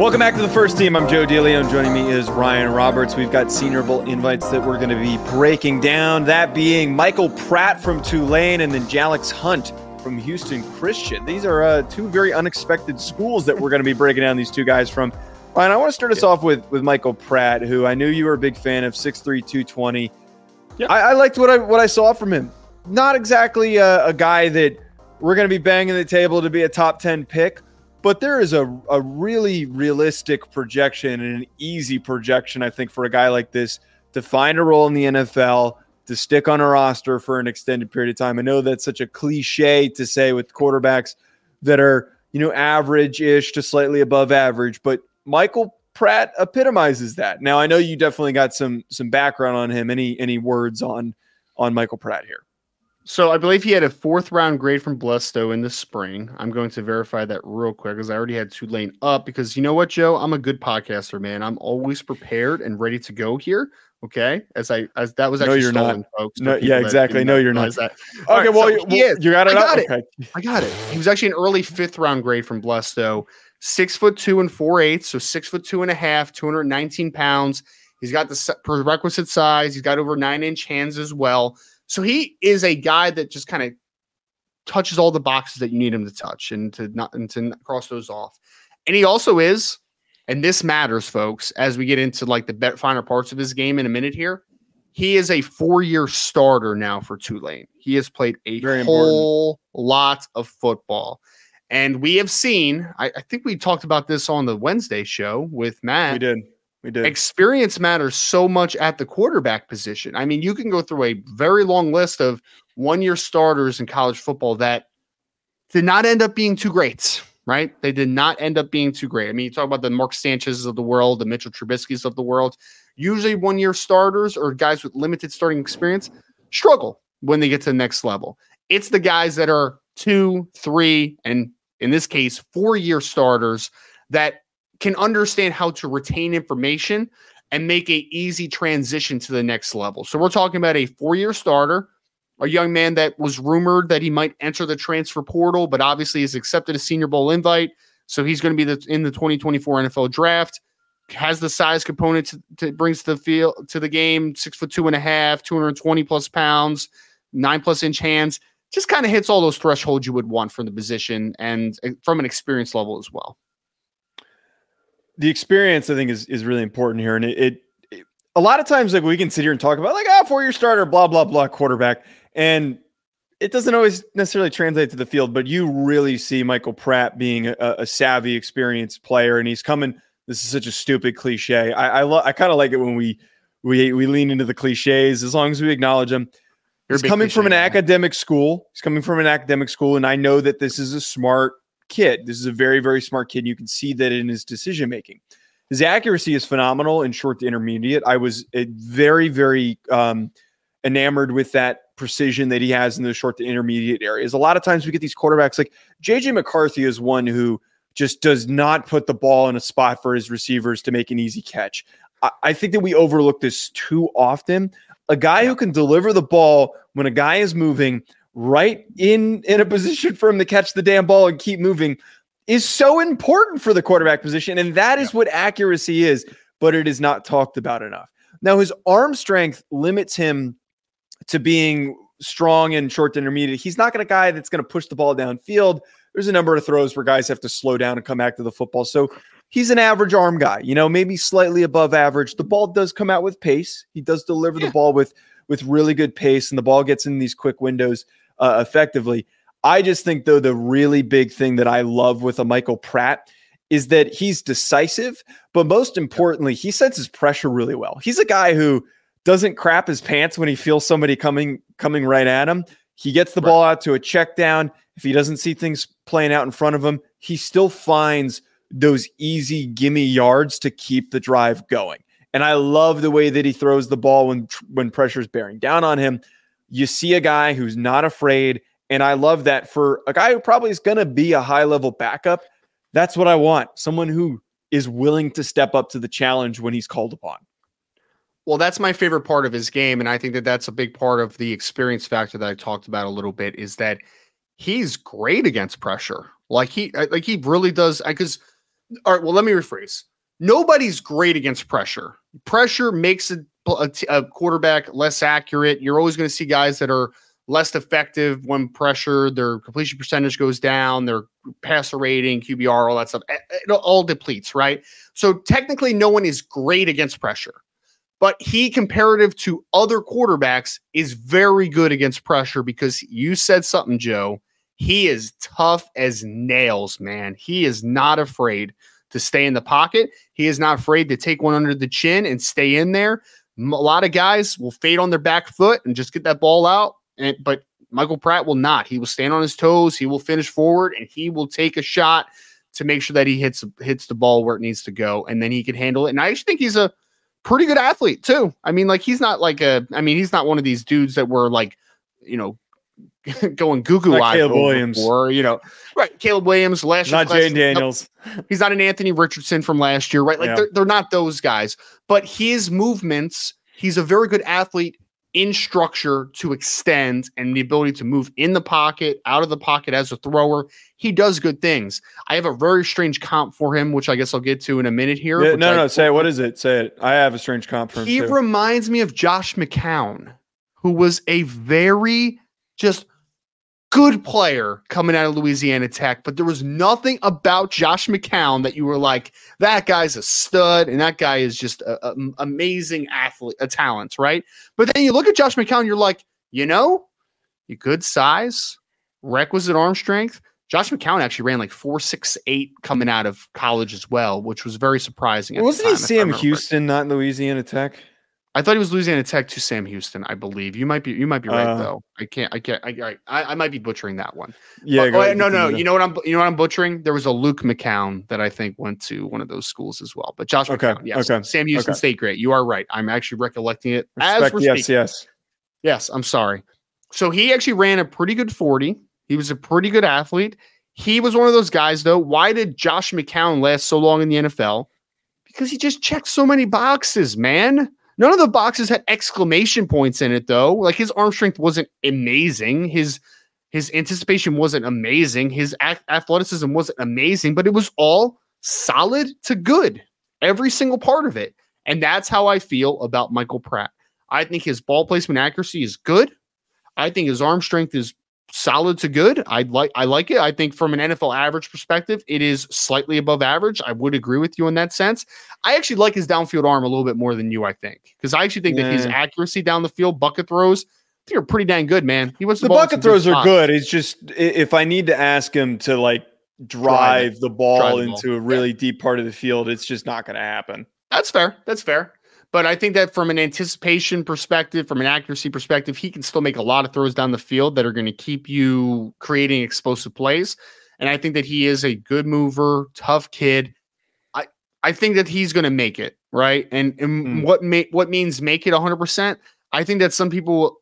Welcome back to the first team. I'm Joe DeLeone. Joining me is Ryan Roberts. We've got Senior Bowl invites that we're going to be breaking down. That being Michael Pratt from Tulane and then Jalyx Hunt from Houston Christian. These are uh, two very unexpected schools that we're going to be breaking down these two guys from. Ryan, I want to start us off with with Michael Pratt, who I knew you were a big fan of, 6'3", 220. I, I liked what I what I saw from him. Not exactly a, a guy that we're going to be banging the table to be a top 10 pick, but there is a, a really realistic projection and an easy projection, I think, for a guy like this to find a role in the NFL, to stick on a roster for an extended period of time. I know that's such a cliche to say with quarterbacks that are, you know, average ish to slightly above average, but Michael Pratt epitomizes that. Now I know you definitely got some some background on him. Any any words on on Michael Pratt here? So I believe he had a fourth round grade from Bledsoe in the spring. I'm going to verify that real quick because I already had Tulane up. Because you know what, Joe, I'm a good podcaster, man. I'm always prepared and ready to go here. Okay, as I as that was actually no, you're stolen, not. folks. No, yeah, exactly. No, you're not. That. Okay, right, well, so you, is. you got it. I up? got it. Okay. I got it. He was actually an early fifth round grade from Bledsoe, six foot two and four eighths, so six foot two and a half, 219 pounds. He's got the prerequisite size. He's got over nine inch hands as well. So he is a guy that just kind of touches all the boxes that you need him to touch and to not and to not cross those off. And he also is, and this matters, folks, as we get into like the finer parts of his game in a minute here. He is a four-year starter now for Tulane. He has played a Very important. whole lot of football. And we have seen, I, I think we talked about this on the Wednesday show with Matt We did. We did. experience matters so much at the quarterback position. I mean, you can go through a very long list of one year starters in college football that did not end up being too great, right? They did not end up being too great. I mean, you talk about the Mark Sanchez's of the world, the Mitchell Trubisky's of the world. Usually, one year starters or guys with limited starting experience struggle when they get to the next level. It's the guys that are two, three, and in this case, four year starters that can understand how to retain information and make a easy transition to the next level. So we're talking about a four-year starter, a young man that was rumored that he might enter the transfer portal, but obviously has accepted a Senior Bowl invite. So he's going to be the, in the 2024 NFL draft. Has the size component to, to brings to the field to the game, six foot two and a half, 220 plus pounds, nine plus inch hands. Just kind of hits all those thresholds you would want from the position and uh, from an experience level as well. The experience I think is is really important here, and it, it, it- a lot of times like we can sit here and talk about like ah four year starter blah blah blah quarterback, and it doesn't always necessarily translate to the field. But you really see Michael Pratt being a, a savvy, experienced player, and he's coming. This is such a stupid cliche. I I, lo- I kind of like it when we we we lean into the cliches as long as we acknowledge them. You're He's coming from an cliche guy. academic school. He's coming from an academic school, and I know that this is a smart kid. This is a very, very smart kid. You can see that in his decision making. His accuracy is phenomenal in short to intermediate. I was uh, very, very um, enamored with that precision that he has in the short to intermediate areas. A lot of times we get these quarterbacks like JJ McCarthy is one who just does not put the ball in a spot for his receivers to make an easy catch. I, I think that we overlook this too often. A guy who can deliver the ball when a guy is moving right in in a position for him to catch the damn ball and keep moving is so important for the quarterback position. And that is what accuracy is but it is not talked about enough. Now his arm strength limits him to being strong and short to intermediate. He's not going to guy that's going to push the ball downfield. There's a number of throws where guys have to slow down and come back to the football. So he's an average arm guy you know maybe slightly above average. The ball does come out with pace. He does deliver the ball with with really good pace and the ball gets in these quick windows uh, effectively. I just think though the really big thing that I love with a Michael Pratt is that he's decisive, but most importantly, he senses pressure really well. He's a guy who doesn't crap his pants when he feels somebody coming coming right at him. He gets the ball out to a check down. If he doesn't see things playing out in front of him, he still finds those easy gimme yards to keep the drive going. And I love the way that he throws the ball when when pressure's bearing down on him. You see a guy who's not afraid. And I love that for a guy who probably is going to be a high level backup. That's what I want. Someone who is willing to step up to the challenge when he's called upon. Well, that's my favorite part of his game. And I think that that's a big part of the experience factor that I talked about a little bit is that he's great against pressure. Like he, uh, like he really does. Because, all right, well, let me rephrase. Nobody's great against pressure. Pressure makes a, a, a quarterback less accurate. You're always going to see guys that are less effective when pressure. Their completion percentage goes down. Their passer rating, QBR, all that stuff, it all depletes, right? So technically, no one is great against pressure but he comparative to other quarterbacks is very good against pressure because you said something joe he is tough as nails man he is not afraid to stay in the pocket he is not afraid to take one under the chin and stay in there a lot of guys will fade on their back foot and just get that ball out and but michael pratt will not he will stand on his toes he will finish forward and he will take a shot to make sure that he hits hits the ball where it needs to go and then he can handle it and i actually think he's a pretty good athlete too. I mean, like he's not like a. I mean, he's not one of these dudes that were like, you know, going goo goo eyed Caleb Williams or you know, right? Caleb Williams last year, not Jayden Daniels. He's not an Anthony Richardson from last year, right? Like yeah. they're, they're not those guys, but his movements. He's a very good athlete in structure to extend and the ability to move in the pocket, out of the pocket as a thrower. He does good things. I have a very strange comp for him, which I guess I'll get to in a minute here. Yeah, no, I, no, say it. What is it? Say it. I have a strange comp for him. He too. reminds me of Josh McCown, who was a very just good player coming out of Louisiana Tech, but there was nothing about Josh McCown that you were like, that guy's a stud and that guy is just an amazing athlete, a talent, right? But then you look at Josh McCown, you're like, you know, you good size, requisite arm strength. Josh McCown actually ran like four six eight coming out of college as well, which was very surprising. Wasn't he Sam Houston, not Louisiana Tech? I thought he was Louisiana Tech to Sam Houston, I believe. You might be you might be right uh, though. I can't I can't I, I, I might be butchering that one. Yeah, but, oh, no, no. You know what I'm you know what I'm butchering? There was a Luke McCown that I think went to one of those schools as well. But Josh okay, McCown, yes. Okay. Sam Houston okay. State great. You are right. I'm actually recollecting it Respect, as we're yes, speaking. yes. Yes, I'm sorry. So he actually ran a pretty good 40. He was a pretty good athlete. He was one of those guys, though. Why did Josh McCown last so long in the NFL? Because he just checked so many boxes, man. None of the boxes had exclamation points in it though. Like his arm strength wasn't amazing. His his anticipation wasn't amazing. His athleticism wasn't amazing, but it was all solid to good. Every single part of it. And that's how I feel about Michael Pratt. I think his ball placement accuracy is good. I think his arm strength is solid to good. I like I like it. I think from an NFL average perspective, it is slightly above average. I would agree with you in that sense. I actually like his downfield arm a little bit more than you, I think. Because I actually think yeah. that his accuracy down the field, bucket throws, I think are pretty dang good, man. He was the, the bucket throws are good. It's just if I need to ask him to like drive, drive the ball drive into ball. a really yeah. deep part of the field, it's just not going to happen. That's fair. That's fair. But I think that from an anticipation perspective, from an accuracy perspective, he can still make a lot of throws down the field that are going to keep you creating explosive plays. And I think that he is a good mover, tough kid. I I think that he's going to make it right. And and mm. what make what means make it 100. percent I think that some people,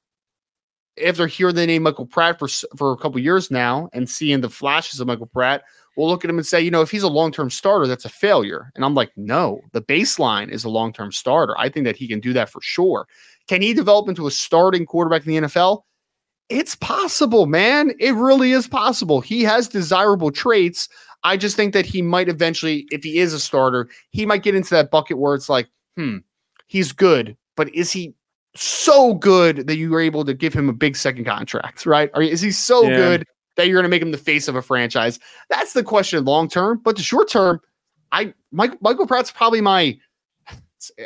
if they're hearing the name Michael Pratt for for a couple years now and seeing the flashes of Michael Pratt, we'll look at him and say, you know, if he's a long term starter, that's a failure. And I'm like, no, the baseline is a long term starter. I think that he can do that for sure. Can he develop into a starting quarterback in the NFL? It's possible, man. It really is possible. He has desirable traits. I just think that he might eventually, if he is a starter, he might get into that bucket where it's like, hmm, he's good, but is he so good that you were able to give him a big second contract, right? Or is he so yeah. good that you're going to make him the face of a franchise? That's the question long term. But the short term, I Mike, Michael Pratt's probably my.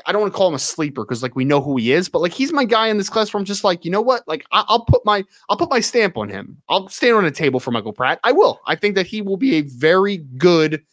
I don't want to call him a sleeper because like we know who he is, but like he's my guy in this class where I'm just like, you know what? Like I, will put my I'll put my stamp on him. I'll stand on a table for Michael Pratt. I will. I think that he will be a very good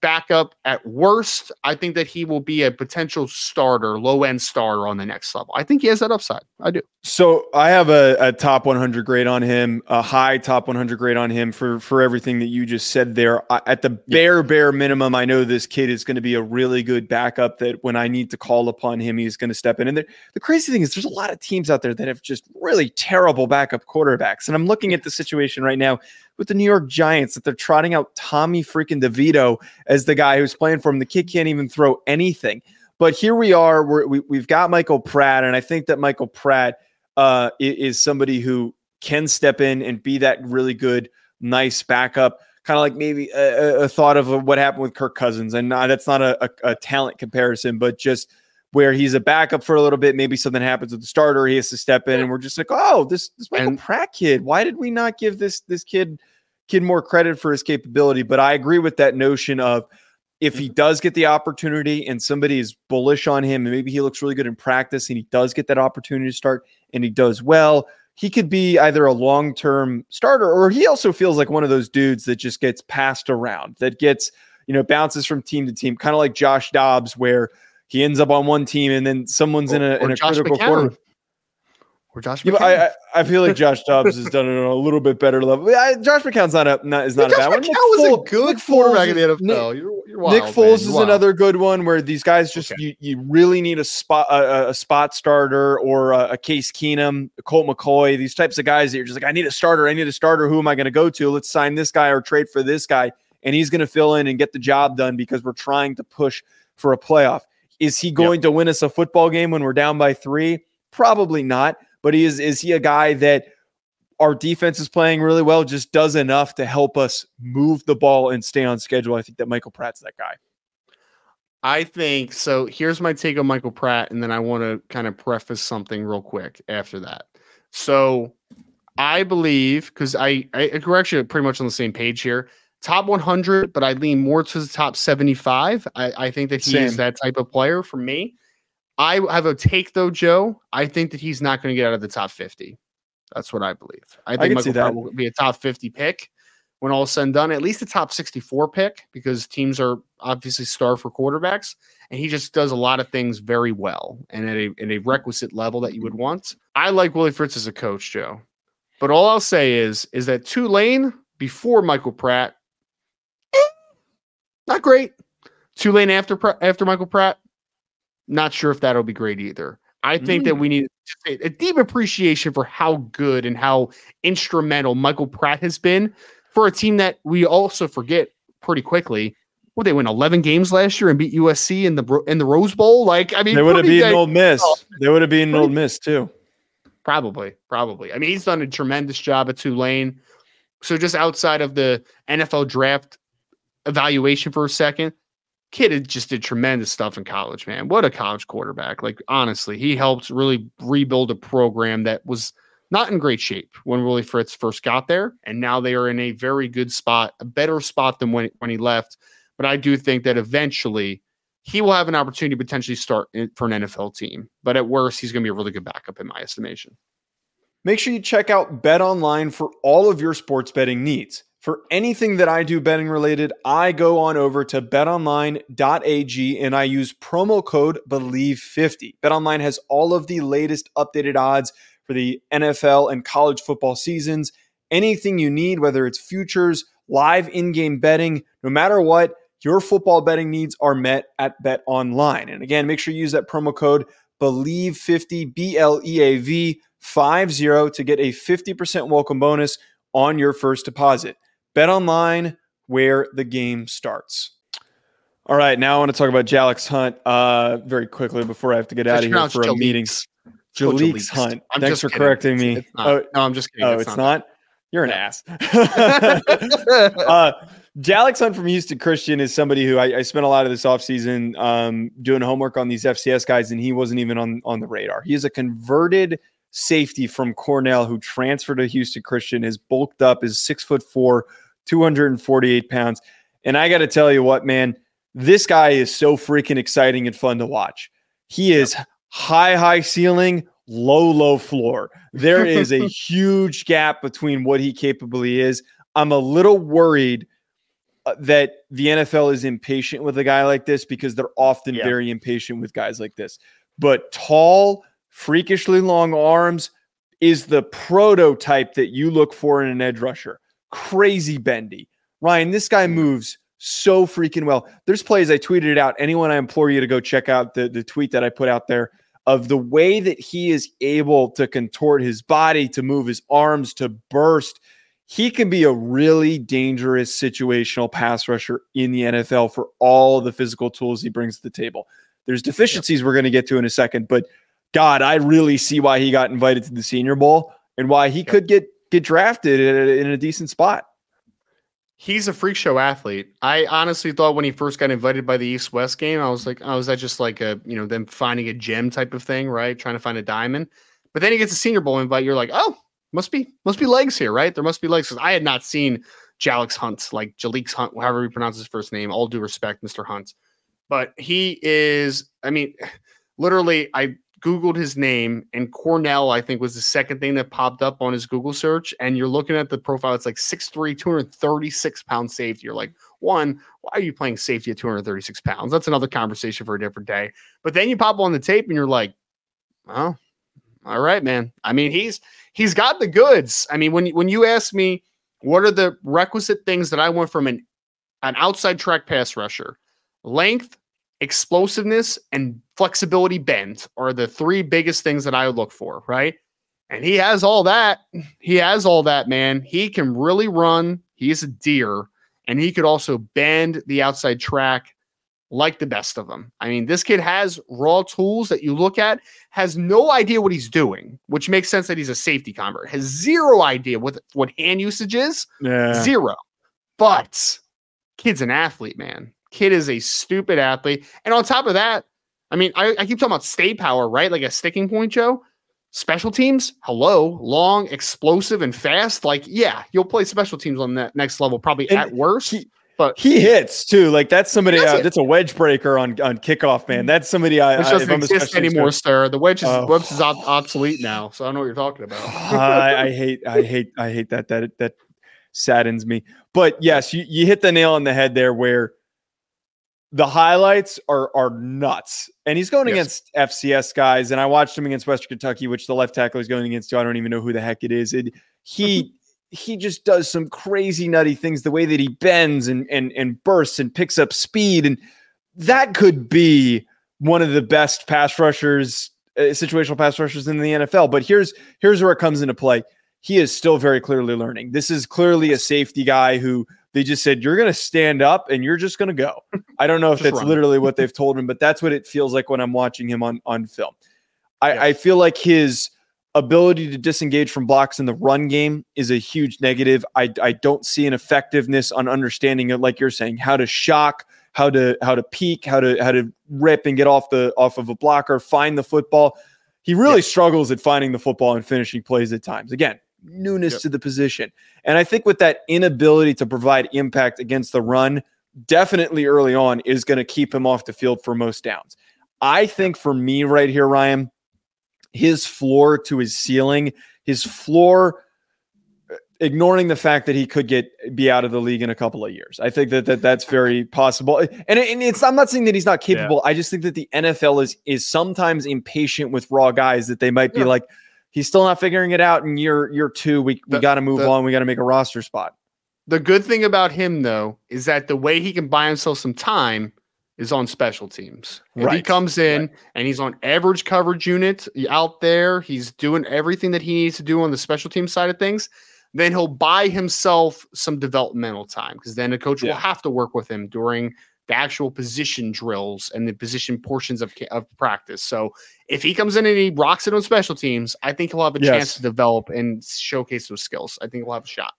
backup at worst. I think that he will be a potential starter, low end starter on the next level. I think he has that upside. I do. So I have a, a, top 100 grade on him, a high top 100 grade on him for for everything that you just said there. I, at the bare bare minimum, I know this kid is going to be a really good backup. That when I need to call upon him, he's going to step in. And the, the crazy thing is, there's a lot of teams out there that have just really terrible backup quarterbacks. And I'm looking at the situation right now with the New York Giants that they're trotting out Tommy freaking DeVito as the guy who's playing for him. The kid can't even throw anything. But here we are. We're, we we have got Michael Pratt, and I think that Michael Pratt uh, is somebody who can step in and be that really good, nice backup. Kind of like maybe a, a, thought of what happened with Kirk Cousins, and uh, that's not a, a, a talent comparison, but just where he's a backup for a little bit. Maybe something happens with the starter, he has to step in, and we're just like, oh, this this Michael and, Pratt kid. Why did we not give this this kid kid more credit for his capability? But I agree with that notion of if he mm-hmm. does get the opportunity and somebody is bullish on him and maybe he looks really good in practice and he does get that opportunity to start and he does well, he could be either a long term starter or he also feels like one of those dudes that just gets passed around, that gets, you know, bounces from team to team, kind of like Josh Dobbs, where he ends up on one team and then someone's or, in a, in a critical McCown. quarter or Josh. Yeah, I, I, feel like Josh Dobbs has done it on a little bit better level. Josh McCown's not a not is not yeah, a bad one. Josh McCown was a good Nick quarterback in the NFL. Nick, you're, you're wild, Nick Foles is wild. another good one where these guys just okay. you, you really need a spot a, a spot starter or a, a, Case Keenum, a Colt McCoy, these types of guys that you're just like I need a starter, I need a starter. Who am I going to go to? Let's sign this guy or trade for this guy, and he's going to fill in and get the job done because we're trying to push for a playoff. Is he going yep. to win us a football game when we're down by three? Probably not but he is is he a guy that our defense is playing really well, just does enough to help us move the ball and stay on schedule. I think that Michael Pratt's that guy. I think so. Here's my take on Michael Pratt, and then I want to kind of preface something real quick after that. So I believe because I, I we're actually pretty much on the same page here. Top 100, but I lean more to the top 75. I, I think that he Same. is that type of player for me. I have a take though, Joe. I think that he's not going to get out of the top 50. That's what I believe. I think I Michael Pratt will be a top 50 pick when all is said and done, at least a top 64 pick because teams are obviously starved for quarterbacks. And he just does a lot of things very well and at a, at a requisite level that you would want. I like Willie Fritz as a coach, Joe. But all I'll say is, is that Tulane before Michael Pratt, not great. Tulane after after Michael Pratt, not sure if that'll be great either. I think mm. that we need a deep appreciation for how good and how instrumental Michael Pratt has been for a team that we also forget pretty quickly. Well, they win 11 games last year and beat USC in the in the Rose Bowl. Like, I mean, they would have beaten Ole Miss. They would have beaten Ole Miss too. Probably, probably. I mean, he's done a tremendous job at Tulane. So, just outside of the NFL draft evaluation for a second, kid just did tremendous stuff in college, man. What a college quarterback. Like, honestly, he helped really rebuild a program that was not in great shape when Willie Fritz first got there. And now they are in a very good spot, a better spot than when, when he left. But I do think that eventually he will have an opportunity to potentially start in, for an NFL team. But at worst, he's going to be a really good backup in my estimation. Make sure you check out Bet Online for all of your sports betting needs. For anything that I do betting related, I go on over to betonline.ag and I use promo code BLEAV50. BetOnline has all of the latest updated odds for the NFL and college football seasons. Anything you need, whether it's futures, live in game betting, no matter what, your football betting needs are met at BetOnline. And again, make sure you use that promo code BLEAV50, B L E A V 50 to get a 50% welcome bonus on your first deposit. Bet online where the game starts. All right, now I want to talk about Jalyx Hunt uh, very quickly before I have to get out of here for a meeting. Hunt. I'm Thanks for kidding. correcting me. Oh, no, I'm just kidding. Oh, it's, it's not. not? You're an ass. uh, Jalyx Hunt from Houston Christian is somebody who I, I spent a lot of this offseason um, doing homework on these FCS guys, and he wasn't even on, on the radar. He is a converted safety from Cornell who transferred to Houston Christian, is bulked up, is six foot four, 248 pounds. And I got to tell you what, man, this guy is so freaking exciting and fun to watch. He is high, high ceiling, low, low floor. There is a huge gap between what he capably is. I'm a little worried uh, that the NFL is impatient with a guy like this because they're often Yeah. very impatient with guys like this. But tall, freakishly long arms is the prototype that you look for in an edge rusher. Crazy bendy. Ryan, this guy hmm. moves so freaking well. There's plays I tweeted out. Anyone, I implore you to go check out the, the tweet that I put out there of the way that he is able to contort his body, to move his arms, to burst. He can be a really dangerous situational pass rusher in the NFL for all the physical tools he brings to the table. There's deficiencies we're going to get to in a second, but God, I really see why he got invited to the Senior Bowl and why he could get get drafted in a, in a decent spot. He's a freak show athlete. I honestly thought when he first got invited by the East West game, I was like, oh, is that just like a, you know, them finding a gem type of thing, right? Trying to find a diamond. But then he gets a Senior Bowl invite. You're like, oh, must be, must be legs here, right? There must be legs. Because I had not seen Jalyx Hunt, like Jalyx Hunt, however you pronounce his first name. All due respect, Mr. Hunt. But he is, I mean, literally, I Googled his name, and Cornell, I think, was the second thing that popped up on his Google search. And you're looking at the profile, it's like 6'3, 236 pound safety. You're like, one, why are you playing safety at 236 pounds? That's another conversation for a different day. But then you pop on the tape and you're like, oh, all right, man. I mean, he's he's got the goods. I mean, when when you ask me what are the requisite things that I want from an an outside track pass rusher, length, explosiveness, and flexibility bend are the three biggest things that I would look for, right? And he has all that. He has all that, man. He can really run. He's a deer, and he could also bend the outside track like the best of them. I mean, this kid has raw tools that you look at, has no idea what he's doing, which makes sense that he's a safety convert, has zero idea what, what hand usage is, Yeah. zero. But kid's an athlete, man. Kid is a stupid athlete. And on top of that, I mean, I, I keep talking about stay power, right? Like a sticking point, Joe. Special teams, hello, long, explosive, and fast. Like, yeah, you'll play special teams on that next level, probably And at worst. he- but He hits too. Like that's somebody. Uh, that's a wedge breaker on on kickoff, man. That's somebody. I, which I doesn't exist anymore, sir. The wedge is webs is ob- obsolete now, so I don't know what you're talking about. I, I hate. I hate. I hate that. That that saddens me. But yes, you, you hit the nail on the head there. Where the highlights are are nuts, and he's going Yes. against FCS guys. And I watched him against Western Kentucky, which the left tackle is going against. Too. I don't even know who the heck it is. It, he he just does some crazy nutty things. The way that he bends and and and bursts and picks up speed, and that could be one of the best pass rushers, uh, situational pass rushers in the NFL. But here's here's where it comes into play. He is still very clearly learning. This is clearly a safety guy who they just said you're going to stand up and you're just going to go. I don't know if that's run. literally what they've told him, but that's what it feels like when I'm watching him on on film. I, Yeah. I feel like his ability to disengage from blocks in the run game is a huge negative. I, I don't see an effectiveness on understanding it, like you're saying, how to shock, how to how to peak, how to how to rip and get off the off of a blocker, find the football. He really struggles at finding the football and finishing plays at times. Again, newness Yep. to the position. And I think with that inability to provide impact against the run, definitely early on is going to keep him off the field for most downs. I think for me right here, Ryan, his floor to his ceiling, his floor, uh, ignoring the fact that he could get be out of the league in a couple of years. I think that, that that's very possible. And, it- and it's I'm not saying that he's not capable. I just think that the NFL is is sometimes impatient with raw guys that they might be Yeah. like, he's still not figuring it out in year year two. We we got to move the- on. We got to make a roster spot. The good thing about him, though, is that the way he can buy himself some time is on special teams. If he comes in and he's on average coverage unit out there, he's doing everything that he needs to do on the special team side of things, then he'll buy himself some developmental time because then the coach Yeah. will have to work with him during the actual position drills and the position portions of, of practice. So if he comes in and he rocks it on special teams, I think he'll have a Yes. chance to develop and showcase those skills. I think he'll have a shot.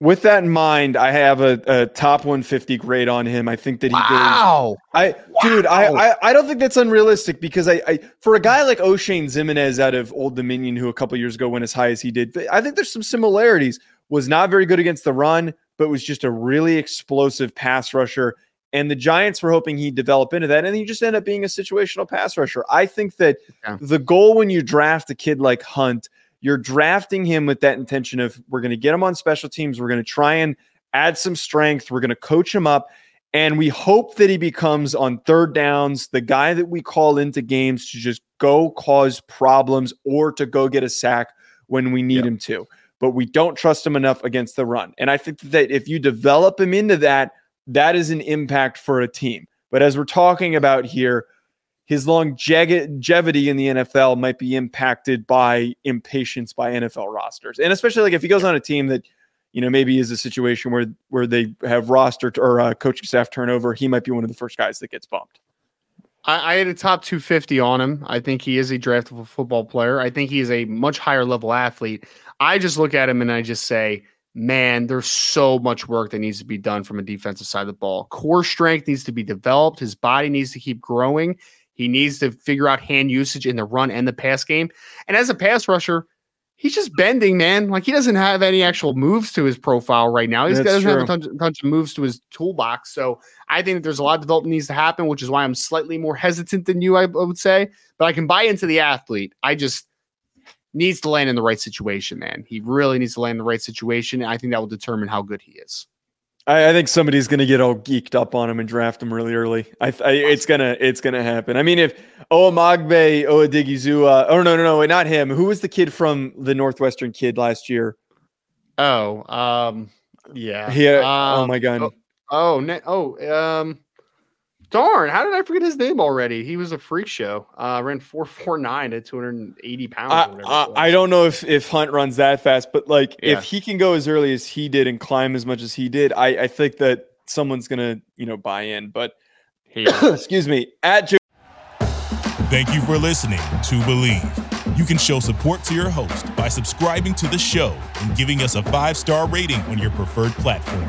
With that in mind, I have a, a top 150 grade on him. I think that he goes Wow. I, dude, I, I, I don't think that's unrealistic because I, I, for a guy like Oshane Ximines out of Old Dominion, who a couple years ago went as high as he did, I think there's some similarities. Was not very good against the run, but was just a really explosive pass rusher. And the Giants were hoping he'd develop into that, and he just ended up being a situational pass rusher. I think that Yeah. the goal when you draft a kid like Hunt, you're drafting him with that intention of we're going to get him on special teams, we're going to try and add some strength. We're going to coach him up. And we hope that he becomes on third downs the guy that we call into games to just go cause problems or to go get a sack when we need him to. But we don't trust him enough against the run. And I think that if you develop him into that, that is an impact for a team. But as we're talking about here, his longevity in the NFL might be impacted by impatience by NFL rosters. And especially like if he goes on a team that, you know, maybe is a situation where where they have roster or uh, coaching staff turnover, he might be one of the first guys that gets bumped. I, I had a top 250 on him. I think he is a draftable football player. I think he is a much higher level athlete. I just look at him and I just say, man, there's so much work that needs to be done from a defensive side of the ball. Core strength needs to be developed. His body needs to keep growing. He needs to figure out hand usage in the run and the pass game. And as a pass rusher, he's just bending, man. Like he doesn't have any actual moves to his profile right now. He doesn't have a ton, ton, of moves to his toolbox. So I think that there's a lot of development needs to happen, which is why I'm slightly more hesitant than you, I would say. But I can buy into the athlete. I just needs to land in the right situation, man. He really needs to land in the right situation. I think that will determine how good he is. I, I think somebody's going to get all geeked up on him and draft him really early. I, I it's gonna it's gonna happen. I mean, if Owamagbe Odighizuwa, oh no no no, not him. Who was the kid from the Northwestern kid last year? Oh, um, yeah. He, uh, um, oh my god. Oh, oh, oh, um, Darn, how did I forget his name already? He was a freak show. Uh, ran four four nine at two hundred and eighty pounds. I, I, I, don't know if if Hunt runs that fast, but like Yeah. if he can go as early as he did and climb as much as he did, I I think that someone's gonna you know buy in. But He- excuse me, at Joe Thank you for listening to Bleav. You can show support to your host by subscribing to the show and giving us a five star rating on your preferred platform.